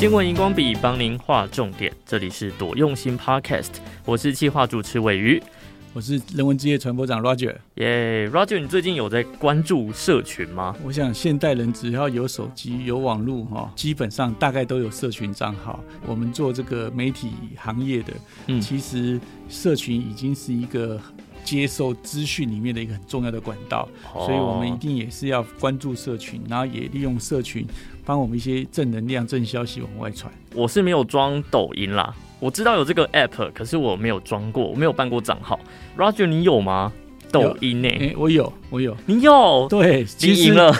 新闻荧光笔帮您画重点，这里是朵用心 Podcast，我是企划主持尾鱼，我是人文之夜传播长 Roger。耶、yeah，Roger，你最近有在关注社群吗？我想现代人只要有手机、有网络，哈，基本上大概都有社群账号。我们做这个媒体行业的，嗯，其实社群已经是一个。接受资讯里面的一个很重要的管道，所以我们一定也是要关注社群，然后也利用社群帮我们一些正能量、正消息往外传。我是没有装抖音啦，我知道有这个 app，可是我没有装过，我没有办过账号。Roger，你有吗？抖音呢、欸欸？我有，我有。你有？对，其实赢了。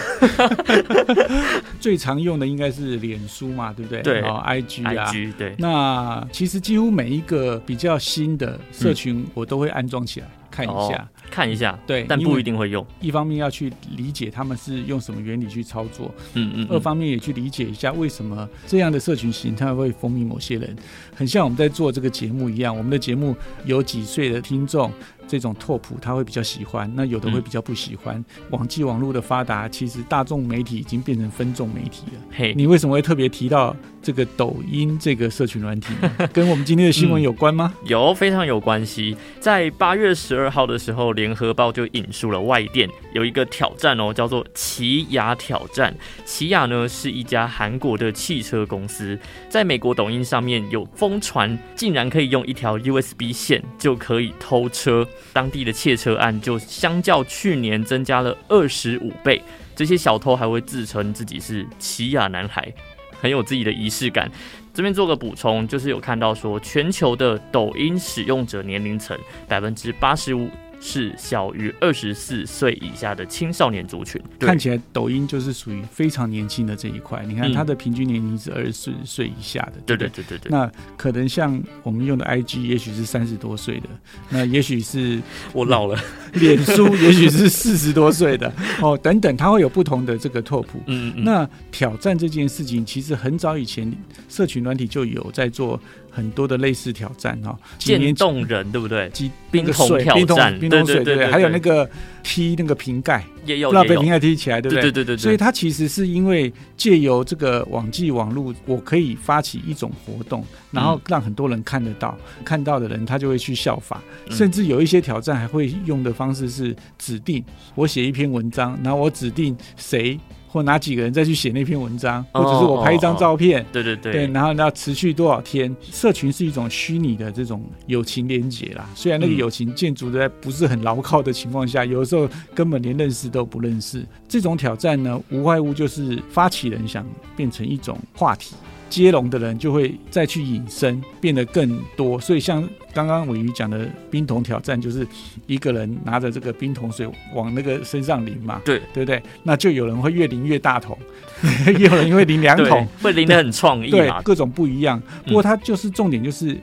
最常用的应该是脸书嘛，对不对？对，IG 啊，IG 对。那其实几乎每一个比较新的社群，我都会安装起来。嗯看一下，哦、看一下，对，但不一定会用。一方面要去理解他们是用什么原理去操作，嗯嗯，嗯。二方面也去理解一下为什么这样的社群形态会风靡某些人，很像我们在做这个节目一样。我们的节目有几岁的听众，这种拓扑他会比较喜欢，那有的会比较不喜欢。嗯、网际网络的发达，其实大众媒体已经变成分众媒体了。嘿，你为什么会特别提到这个抖音这个社群软体呢？跟我们今天的新闻有关吗？嗯、有，非常有关系。在八月十二号的时候，联合报就引述了外电有一个挑战哦，叫做奇亚挑战。奇亚呢是一家韩国的汽车公司，在美国抖音上面有疯传，竟然可以用一条 USB 线就可以偷车。当地的窃车案就相较去年增加了二十五倍，这些小偷还会自称自己是奇亚男孩，很有自己的仪式感。这边做个补充，就是有看到说，全球的抖音使用者年龄层百分之八十五。是小于二十四岁以下的青少年族群，看起来抖音就是属于非常年轻的这一块。你看它的平均年龄是二十四岁以下的，对对对对对。那可能像我们用的 IG，也许是三十多岁的，那 也许是我老了。脸书 也许是四十多岁的哦，等等，它会有不同的这个拓扑。嗯嗯。那挑战这件事情，其实很早以前社群软体就有在做。很多的类似挑战哈，渐冻人对不对？冰桶挑战，冰桶水对，对，对，对，还有那个踢那个瓶盖，也有，不知道被瓶盖踢起来对不对？对对对对，所以它其实是因为借由这个网际网络，我可以发起一种活动，然后让很多人看得到，嗯、看到的人他就会去效法，甚至有一些挑战还会用的方式是指定我写一篇文章，然后我指定谁。或哪几个人再去写那篇文章，或者是我拍一张照片，对对对，对，然后要持续多少天？社群是一种虚拟的这种友情连结啦。虽然那个友情建筑在不是很牢靠的情况下，有的时候根本连认识都不认识。这种挑战呢，无外乎就是发起人想变成一种话题。接龙的人就会再去引申，变得更多。所以像刚刚伟鱼讲的冰桶挑战，就是一个人拿着这个冰桶水往那个身上淋嘛，对对不对？那就有人会越淋越大桶，也有人因为淋两桶，会淋得很创意，对，各种不一样。不过它就是重点，就是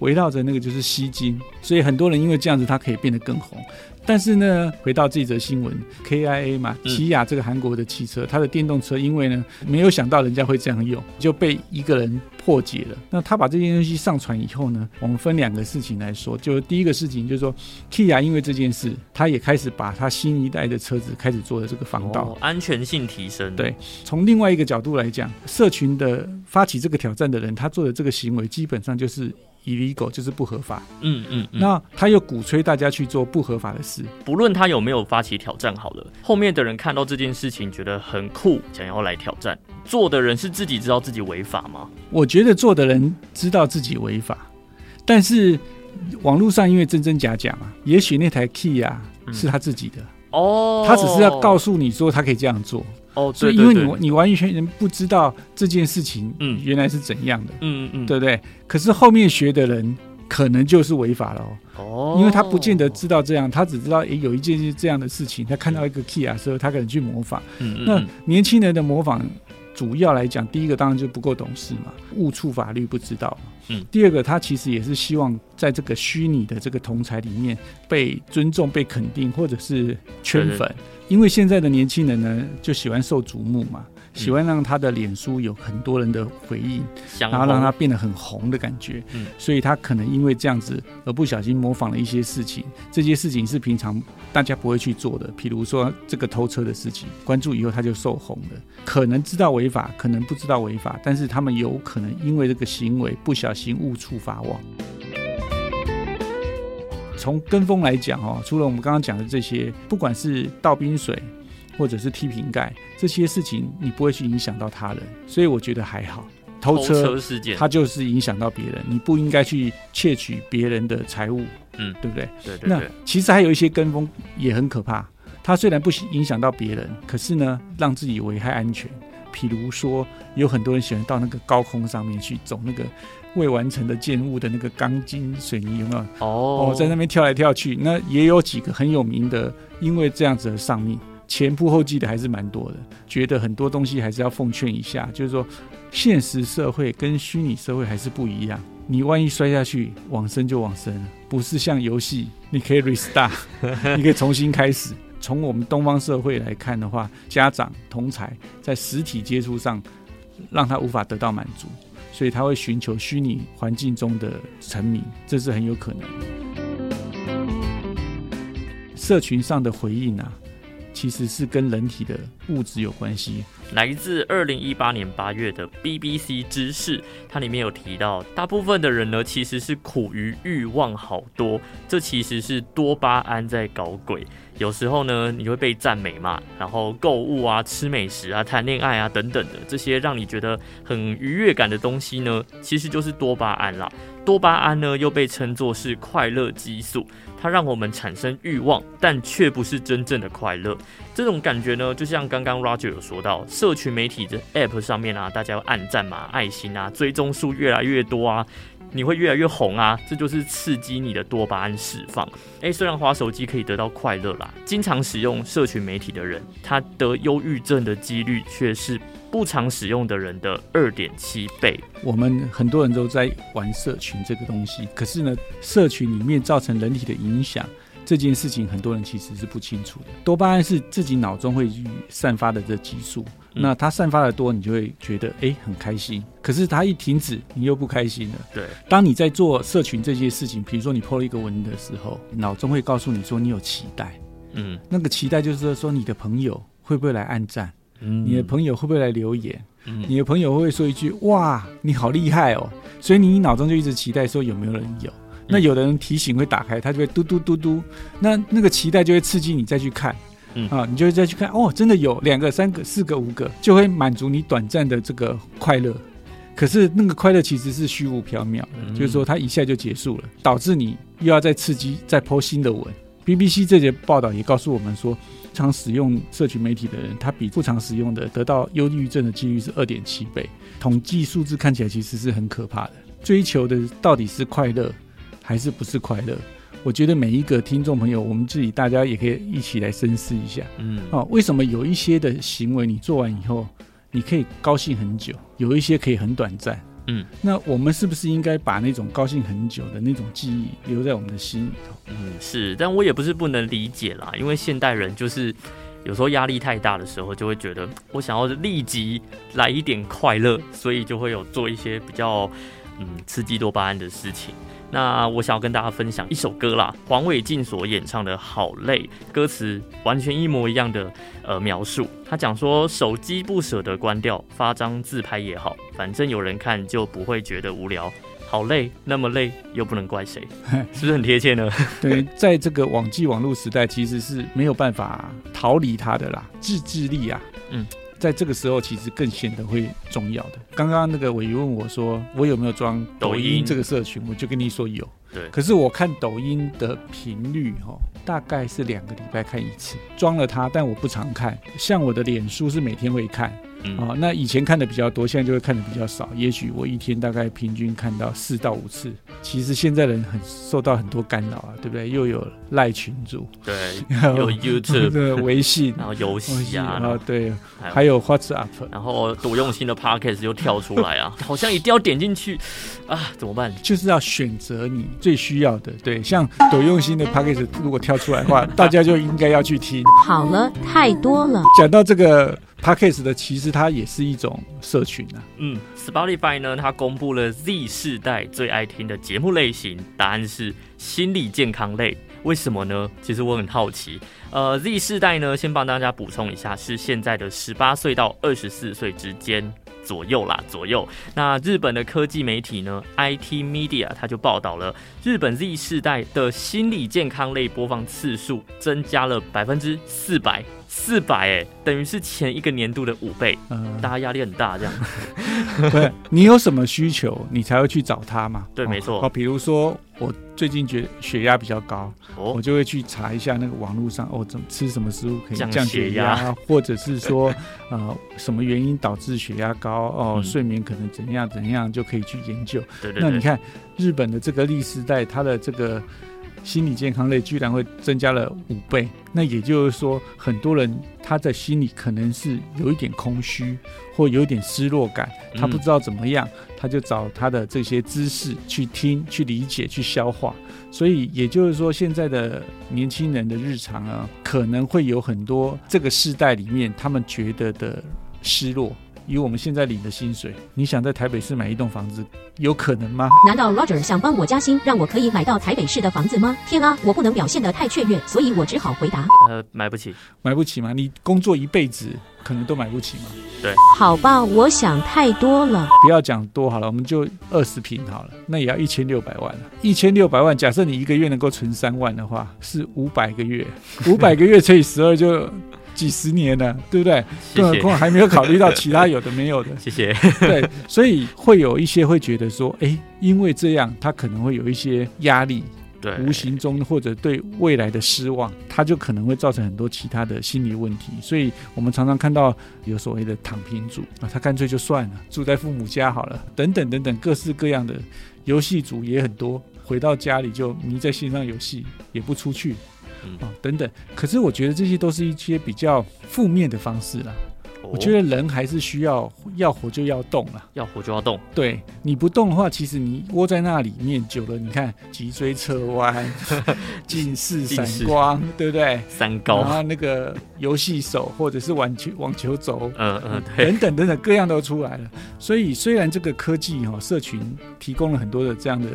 围绕着那个就是吸金，所以很多人因为这样子，它可以变得更红。但是呢，回到这则新闻，KIA 嘛，起亚这个韩国的汽车，它的电动车，因为呢没有想到人家会这样用，就被一个人破解了。那他把这件东西上传以后呢，我们分两个事情来说，就第一个事情就是说，，Kia 因为这件事，他也开始把他新一代的车子开始做了这个防盗，安全性提升。对，从另外一个角度来讲，社群的发起这个挑战的人，他做的这个行为基本上就是。Illegal 就是不合法，嗯嗯，嗯，那他又鼓吹大家去做不合法的事，不论他有没有发起挑战，好了，后面的人看到这件事情觉得很酷，想要来挑战，做的人是自己知道自己违法吗？我觉得做的人知道自己违法，但是网络上因为真真假假嘛，也许那台 key 啊是他自己的哦，他只是要告诉你说他可以这样做。哦，所以因为你你完全人不知道这件事情，嗯，原来是怎样的，嗯嗯，对不对？可是后面学的人可能就是违法了哦，哦，因为他不见得知道这样，他只知道诶有一件是这样的事情，他看到一个 key 啊，时候他可能去模仿，嗯嗯，那年轻人的模仿。主要来讲，第一个当然就不够懂事嘛，误触法律不知道。嗯，第二个他其实也是希望在这个虚拟的这个同才里面被尊重、被肯定，或者是圈粉。对对对，因为现在的年轻人呢，就喜欢受瞩目嘛。喜欢让他的脸书有很多人的回应，然后让他变得很红的感觉。嗯，所以他可能因为这样子而不小心模仿了一些事情。这些事情是平常大家不会去做的，比如说这个偷车的事情，关注以后他就受红了。可能知道违法，可能不知道违法，但是他们有可能因为这个行为不小心误触法网。从跟风来讲哦，除了我们刚刚讲的这些，不管是倒冰水。或者是踢瓶盖这些事情，你不会去影响到他人，所以我觉得还好。偷车，事件，它就是影响到别人，你不应该去窃取别人的财物，嗯，对不对？对。那其实还有一些跟风也很可怕，他虽然不影响到别人，可是呢，让自己危害安全。比如说，有很多人喜欢到那个高空上面去走那个未完成的建物的那个钢筋水泥，有没有？哦，哦，在那边跳来跳去，那也有几个很有名的，因为这样子而丧命。前仆后继的还是蛮多的，觉得很多东西还是要奉劝一下，就是说，现实社会跟虚拟社会还是不一样。你万一摔下去，往生就往生了，不是像游戏，你可以 restart，你可以重新开始。从我们东方社会来看的话，家长同才在实体接触上，让他无法得到满足，所以他会寻求虚拟环境中的沉迷，这是很有可能的。社群上的回应啊。其实是跟人体的物质有关系。来自二零一八年八月的 BBC 知识，它里面有提到，大部分的人呢，其实是苦于欲望好多，这其实是多巴胺在搞鬼。有时候呢，你会被赞美嘛，然后购物啊、吃美食啊、谈恋爱啊等等的这些让你觉得很愉悦感的东西呢，其实就是多巴胺啦。多巴胺呢，又被称作是快乐激素。它让我们产生欲望，但却不是真正的快乐。这种感觉呢，就像刚刚 Roger 有说到，社群媒体的 App 上面啊，大家要按赞嘛、爱心啊，追踪数越来越多啊，你会越来越红啊，这就是刺激你的多巴胺释放。诶，虽然滑手机可以得到快乐啦，经常使用社群媒体的人，他得忧郁症的几率却是。不常使用的人的二点七倍。我们很多人都在玩社群这个东西，可是呢，社群里面造成人体的影响这件事情，很多人其实是不清楚的。多巴胺是自己脑中会散发的这激素，那它散发的多，你就会觉得哎很开心。可是它一停止，你又不开心了。对，当你在做社群这些事情，比如说你 po 了一个文的时候，脑中会告诉你说你有期待，嗯，那个期待就是说你的朋友会不会来按赞。你的朋友会不会来留言？嗯、你的朋友会不会说一句“哇，你好厉害哦”？所以你脑中就一直期待说有没有人有。那有的人提醒会打开，他就会嘟嘟嘟嘟。那那个期待就会刺激你再去看，嗯、啊，你就会再去看哦，真的有两个、三个、四个、五个，就会满足你短暂的这个快乐。可是那个快乐其实是虚无缥缈，嗯、就是说它一下就结束了，导致你又要再刺激、再 po 新的文。BBC 这节报道也告诉我们说。常使用社群媒体的人，他比不常使用的得到忧郁症的几率是二点七倍。统计数字看起来其实是很可怕的。追求的到底是快乐，还是不是快乐？我觉得每一个听众朋友，我们自己大家也可以一起来深思一下。嗯，哦，为什么有一些的行为你做完以后，你可以高兴很久，有一些可以很短暂？嗯，那我们是不是应该把那种高兴很久的那种记忆留在我们的心里头？嗯，是，但我也不是不能理解啦，因为现代人就是有时候压力太大的时候，就会觉得我想要立即来一点快乐，所以就会有做一些比较嗯刺激多巴胺的事情。那我想要跟大家分享一首歌啦，黄伟晋所演唱的《好累》，歌词完全一模一样的呃描述。他讲说，手机不舍得关掉，发张自拍也好，反正有人看就不会觉得无聊。好累，那么累又不能怪谁，是不是很贴切呢？对，在这个网际网络时代，其实是没有办法逃离它的啦，自制力啊，嗯。在这个时候，其实更显得会重要的。刚刚那个伟问我说，我有没有装抖音这个社群，我就跟你说有。对。可是我看抖音的频率，哈，大概是两个礼拜看一次。装了它，但我不常看。像我的脸书是每天会看，嗯、哦，那以前看的比较多，现在就会看的比较少。也许我一天大概平均看到四到五次。其实现在人很受到很多干扰啊，对不对？又有赖群主，对，有 YouTube 的微信，然后游戏啊，然后对，还有 WhatsApp，然后多用心的 Podcast 又跳出来啊，好像一定要点进去啊，怎么办？就是要选择你最需要的。对，像多用心的 Podcast 如果跳出来的话，大家就应该要去听。好了，太多了。讲到这个。Podcast 的其实它也是一种社群啊。嗯，Spotify 呢，它公布了 Z 世代最爱听的节目类型，答案是心理健康类。为什么呢？其实我很好奇。呃，Z 世代呢，先帮大家补充一下，是现在的十八岁到二十四岁之间左右啦，左右。那日本的科技媒体呢，IT Media，它就报道了日本 Z 世代的心理健康类播放次数增加了百分之四百。四百哎，等于是前一个年度的五倍，嗯，大家压力很大这样。对，你有什么需求，你才会去找他嘛？对，没错。哦，比如说我最近觉得血压比较高，哦，我就会去查一下那个网络上，哦，怎么吃什么食物可以降血压，或者是说，呃，什么原因导致血压高？哦，嗯，睡眠可能怎样怎样，就可以去研究。对对对。那你看日本的这个历史代，它的这个。心理健康类居然会增加了五倍，那也就是说，很多人他在心里可能是有一点空虚，或有一点失落感，他不知道怎么样，他就找他的这些知识去听、去理解、去消化。所以也就是说，现在的年轻人的日常啊，可能会有很多这个世代里面他们觉得的失落。以我们现在领的薪水，你想在台北市买一栋房子，有可能吗？难道 Roger 想帮我加薪，让我可以买到台北市的房子吗？天啊，我不能表现得太雀跃，所以我只好回答：呃，买不起，买不起吗？你工作一辈子，可能都买不起吗？对，好吧，我想太多了。不要讲多好了，我们就二十平好了，那也要一千六百万了。一千六百万，假设你一个月能够存三万的话，是五百个月，五百个月乘以十二就。几十年了，对不对？更何况还没有考虑到其他有的没有的。谢谢。对，所以会有一些会觉得说，哎，因为这样，他可能会有一些压力，对，无形中或者对未来的失望，他就可能会造成很多其他的心理问题。所以我们常常看到有所谓的躺平族啊，他干脆就算了，住在父母家好了，等等等等，各式各样的游戏组也很多，回到家里就迷在线上游戏，也不出去。啊、哦，等等，可是我觉得这些都是一些比较负面的方式啦。哦、我觉得人还是需要要活就要动了，要活就要动。对，你不动的话，其实你窝在那里面久了，你看脊椎侧弯、近视、散光，对不对？三高然后，那个游戏手或者是网球网球肘，嗯嗯，等等等等，各样都出来了。所以虽然这个科技哈、哦，社群提供了很多的这样的。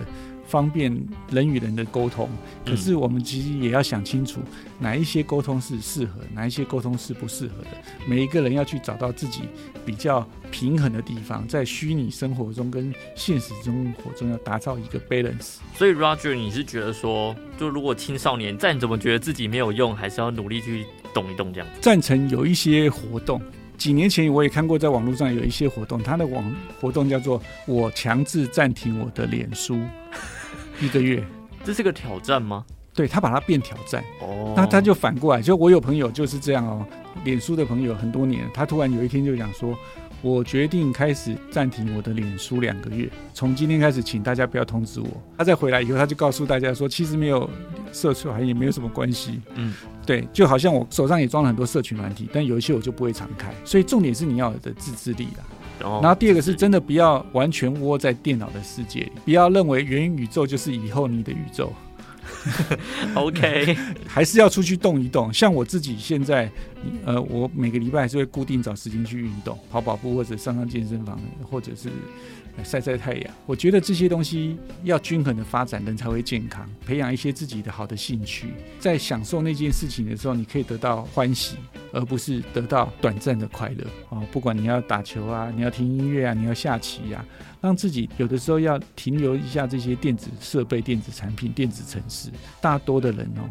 方便人与人的沟通，可是我们其实也要想清楚，哪一些沟通是适合，哪一些沟通是不适合的。每一个人要去找到自己比较平衡的地方，在虚拟生活中跟现实生活中要打造一个 balance。所以，Roger，你是觉得说，就如果青少年再怎么觉得自己没有用，还是要努力去动一动这样子？赞成有一些活动，几年前我也看过，在网络上有一些活动，他的网活动叫做“我强制暂停我的脸书”。一个月，这是个挑战吗？对，他把它变挑战哦，那他就反过来，就我有朋友就是这样哦，脸书的朋友很多年，他突然有一天就讲说，我决定开始暂停我的脸书两个月，从今天开始，请大家不要通知我。他再回来以后，他就告诉大家说，其实没有社群也没有什么关系，嗯，对，就好像我手上也装了很多社群软体，但有一些我就不会常开，所以重点是你要有的自制力啦。然后第二个是真的不要完全窝在电脑的世界里，不要认为元宇宙就是以后你的宇宙。OK，还是要出去动一动。像我自己现在，呃，我每个礼拜还是会固定找时间去运动，跑跑步或者上上健身房，或者是。晒晒太阳，我觉得这些东西要均衡的发展，人才会健康。培养一些自己的好的兴趣，在享受那件事情的时候，你可以得到欢喜，而不是得到短暂的快乐。哦，不管你要打球啊，你要听音乐啊，你要下棋呀，让自己有的时候要停留一下这些电子设备、电子产品、电子城市。大多的人哦，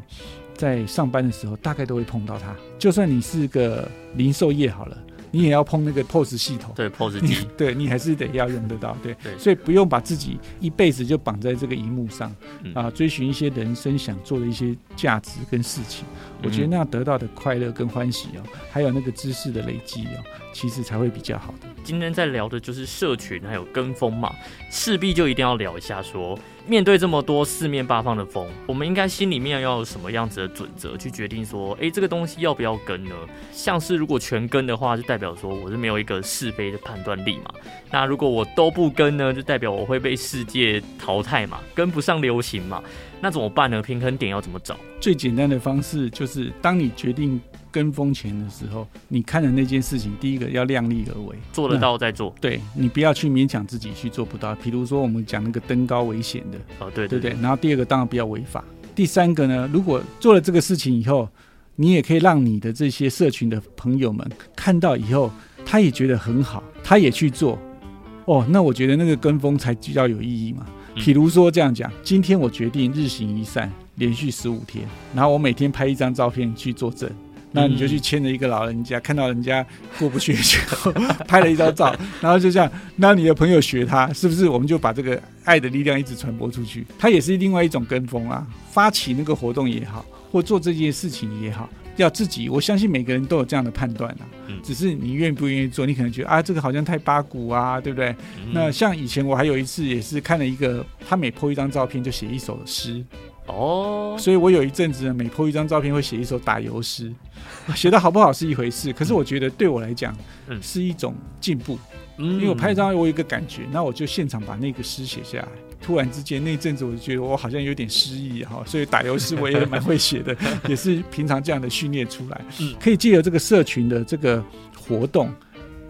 在上班的时候大概都会碰到它。就算你是个零售业好了。你也要碰那个 POS 系统，对 POS 机，对你还是得要用得到，对，对，所以不用把自己一辈子就绑在这个荧幕上，嗯、啊，追寻一些人生想做的一些价值跟事情，嗯、我觉得那样得到的快乐跟欢喜哦，还有那个知识的累积哦，其实才会比较好的。今天在聊的就是社群还有跟风嘛，势必就一定要聊一下说，面对这么多四面八方的风，我们应该心里面要有什么样子的准则去决定说，哎，这个东西要不要跟呢？像是如果全跟的话，就代表说我是没有一个是非的判断力嘛。那如果我都不跟呢，就代表我会被世界淘汰嘛，跟不上流行嘛。那怎么办呢？平衡点要怎么找？最简单的方式就是，当你决定。跟风前的时候，你看的那件事情，第一个要量力而为，做得到再做。对，你不要去勉强自己去做不到。比如说我们讲那个登高危险的，哦，对对对，然后第二个当然不要违法。第三个呢，如果做了这个事情以后，你也可以让你的这些社群的朋友们看到以后，他也觉得很好，他也去做。哦，那我觉得那个跟风才比较有意义嘛。比如说这样讲，今天我决定日行一善，连续十五天，然后我每天拍一张照片去作证。那你就去牵着一个老人家，看到人家过不去，就拍了一张照，然后就这样，那你的朋友学他，是不是？我们就把这个爱的力量一直传播出去。他也是另外一种跟风啊，发起那个活动也好，或做这件事情也好，要自己。我相信每个人都有这样的判断啊，只是你愿不愿意做。你可能觉得啊，这个好像太八股啊，对不对？那像以前我还有一次也是看了一个，他每 po 一张照片就写一首诗。哦，所以我有一阵子，每 po 一张照片会写一首打油诗，写的好不好是一回事，可是我觉得对我来讲，嗯，是一种进步，嗯，因为我拍张我有一个感觉，那我就现场把那个诗写下来，突然之间那阵子我就觉得我好像有点失忆哈，所以打油诗我也蛮会写的，也是平常这样的训练出来，嗯，可以借由这个社群的这个活动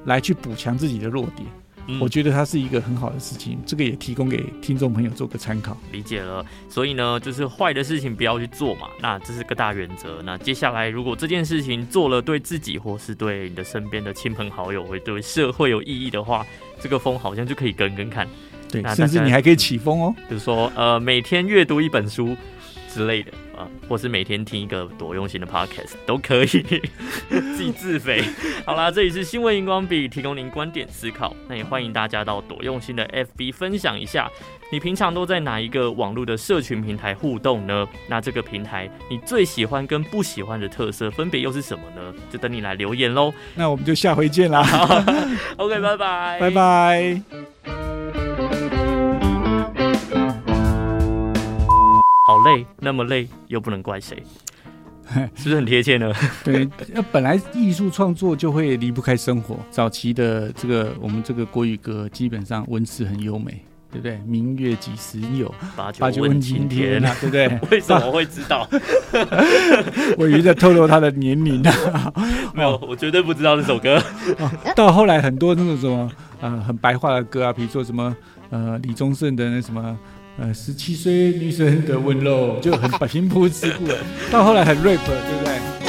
来去补强自己的弱点。嗯、我觉得它是一个很好的事情，这个也提供给听众朋友做个参考。理解了，所以呢，就是坏的事情不要去做嘛，那这是个大原则。那接下来，如果这件事情做了对自己或是对你的身边的亲朋好友会对社会有意义的话，这个风好像就可以跟跟看。对，甚至你还可以起风哦，比如说呃，每天阅读一本书之类的啊。或是每天听一个多用心的 podcast 都可以，自己自肥。好啦，这里是新闻荧光笔，提供您观点思考。那也欢迎大家到多用心的 FB 分享一下，你平常都在哪一个网络的社群平台互动呢？那这个平台你最喜欢跟不喜欢的特色分别又是什么呢？就等你来留言喽。那我们就下回见啦。OK，拜拜，拜拜。好累，那么累又不能怪谁，是不是很贴切呢？对，那本来艺术创作就会离不开生活。早期的这个我们这个国语歌，基本上文词很优美，对不对？明月几时有，把酒问青天啊，对不对？为什么我会知道？我以为在透露他的年龄啊，没有，我绝对不知道这首歌。到后来很多那种什么呃很白话的歌啊，比如说什么呃李宗盛的那什么。呃，十七岁女生的温柔就很平铺直叙，到后来很 rap，对不对？